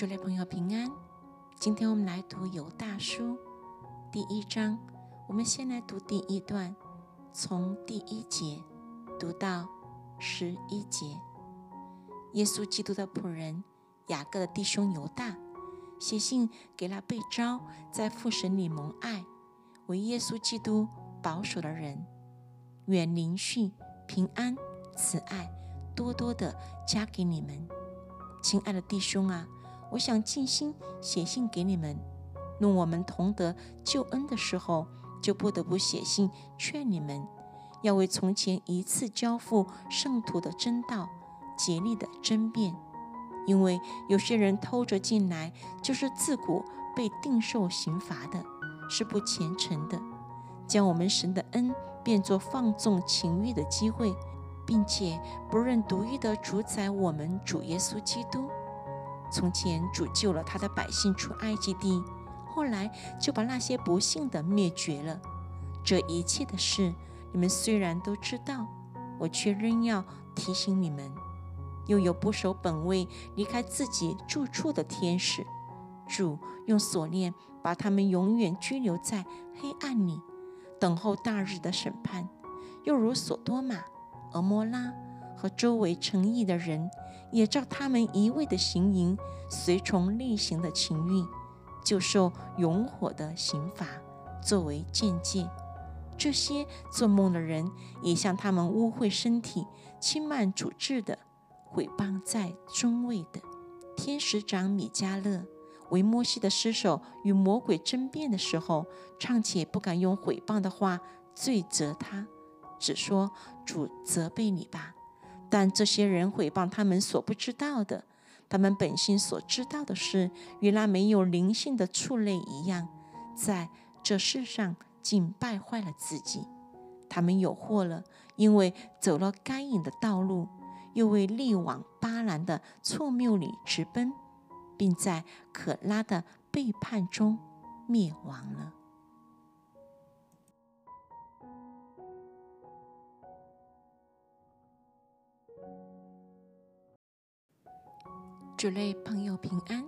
主内朋友平安。今天我们来读犹大书第一章，我们先来读第一段，从第一节读到十一节。耶稣基督的仆人雅各的弟兄犹大写信给那被招在父神里蒙爱、为耶稣基督保守的人，愿灵训、平安、慈爱多多的加给你们，亲爱的弟兄啊！我想尽心写信给你们。论我们同得救恩的时候，就不得不写信劝你们，要为从前一次交付圣徒的真道竭力的争辩。因为有些人偷着进来，就是自古被定受刑罚的，是不虔诚的，将我们神的恩变作放纵情欲的机会，并且不认独一的主宰我们主耶稣基督。从前主救了他的百姓出埃及地，后来就把那些不幸的灭绝了。这一切的事，你们虽然都知道，我却仍要提醒你们。又有不守本位、离开自己住处的天使，主用锁链把他们永远拘留在黑暗里，等候大日的审判。又如索多玛、俄摩拉和周围城邑的人。也照他们一味的行淫，随从例行的情欲，就受永火的刑罚作为见戒。这些做梦的人也向他们污秽身体、轻慢主治的，毁谤在中位的天使长米迦勒，为摩西的尸首与魔鬼争辩的时候，尚且不敢用毁谤的话罪责他，只说主责备你吧。但这些人毁谤他们所不知道的，他们本性所知道的事，与那没有灵性的畜类一样，在这世上竟败坏了自己。他们有祸了，因为走了该隐的道路，又为力往巴兰的错谬里直奔，并在可拉的背叛中灭亡了。主类朋友平安，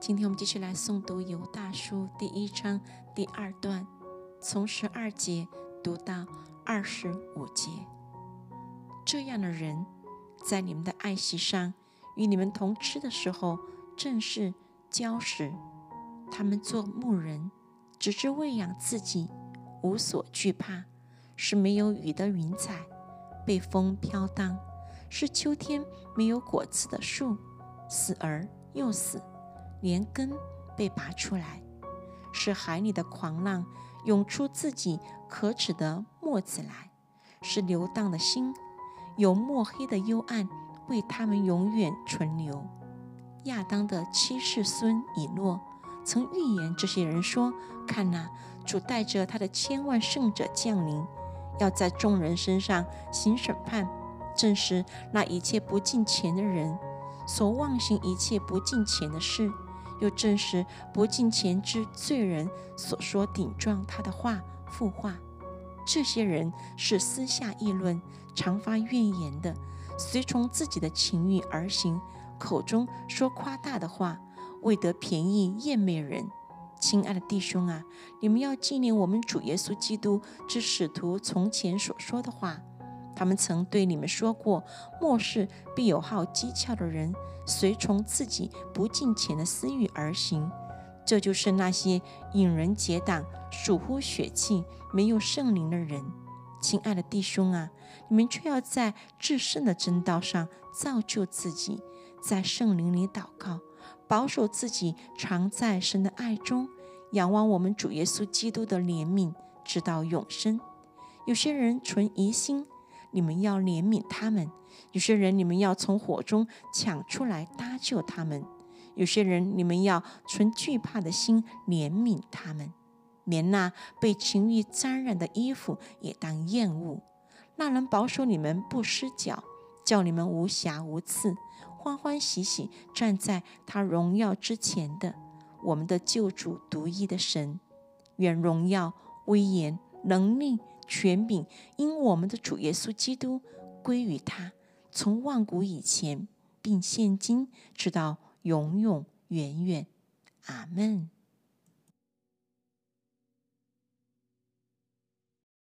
今天我们继续来诵读《犹大书》第一章第二段，从十二节读到二十五节。这样的人，在你们的爱席上与你们同吃的时候，正是礁石。他们做牧人，只知喂养自己，无所惧怕，是没有雨的云彩，被风飘荡，是秋天没有果子的树。死而又死，连根被拔出来，是海里的狂浪涌出自己可耻的沫子来，是流荡的心，有墨黑的幽暗为他们永远存留。亚当的七世孙以诺曾预言这些人说：“看哪，主带着他的千万圣者降临，要在众人身上行审判，证实那一切不敬虔的人。”所妄行一切不敬虔的事，又证实不敬虔之罪人所说顶撞他的话、复话。这些人是私下议论、常发怨言的，随从自己的情欲而行，口中说夸大的话，为得便宜厌美人。亲爱的弟兄啊，你们要纪念我们主耶稣基督之使徒从前所说的话。他们曾对你们说过：“末世必有好机巧的人，随从自己不敬虔的私欲而行。”这就是那些引人结党、属乎血气、没有圣灵的人。亲爱的弟兄啊，你们却要在至圣的真道上造就自己，在圣灵里祷告，保守自己，常在神的爱中，仰望我们主耶稣基督的怜悯，直到永生。有些人存疑心。你们要怜悯他们，有些人你们要从火中抢出来搭救他们；有些人你们要存惧怕的心怜悯他们，连那被情欲沾染的衣服也当厌恶。那人保守你们不失脚，叫你们无瑕无刺，欢欢喜喜站在他荣耀之前的我们的救主独一的神，愿荣耀、威严、能力。权柄因我们的主耶稣基督归于他，从万古以前，并现今直到永永远远。阿门。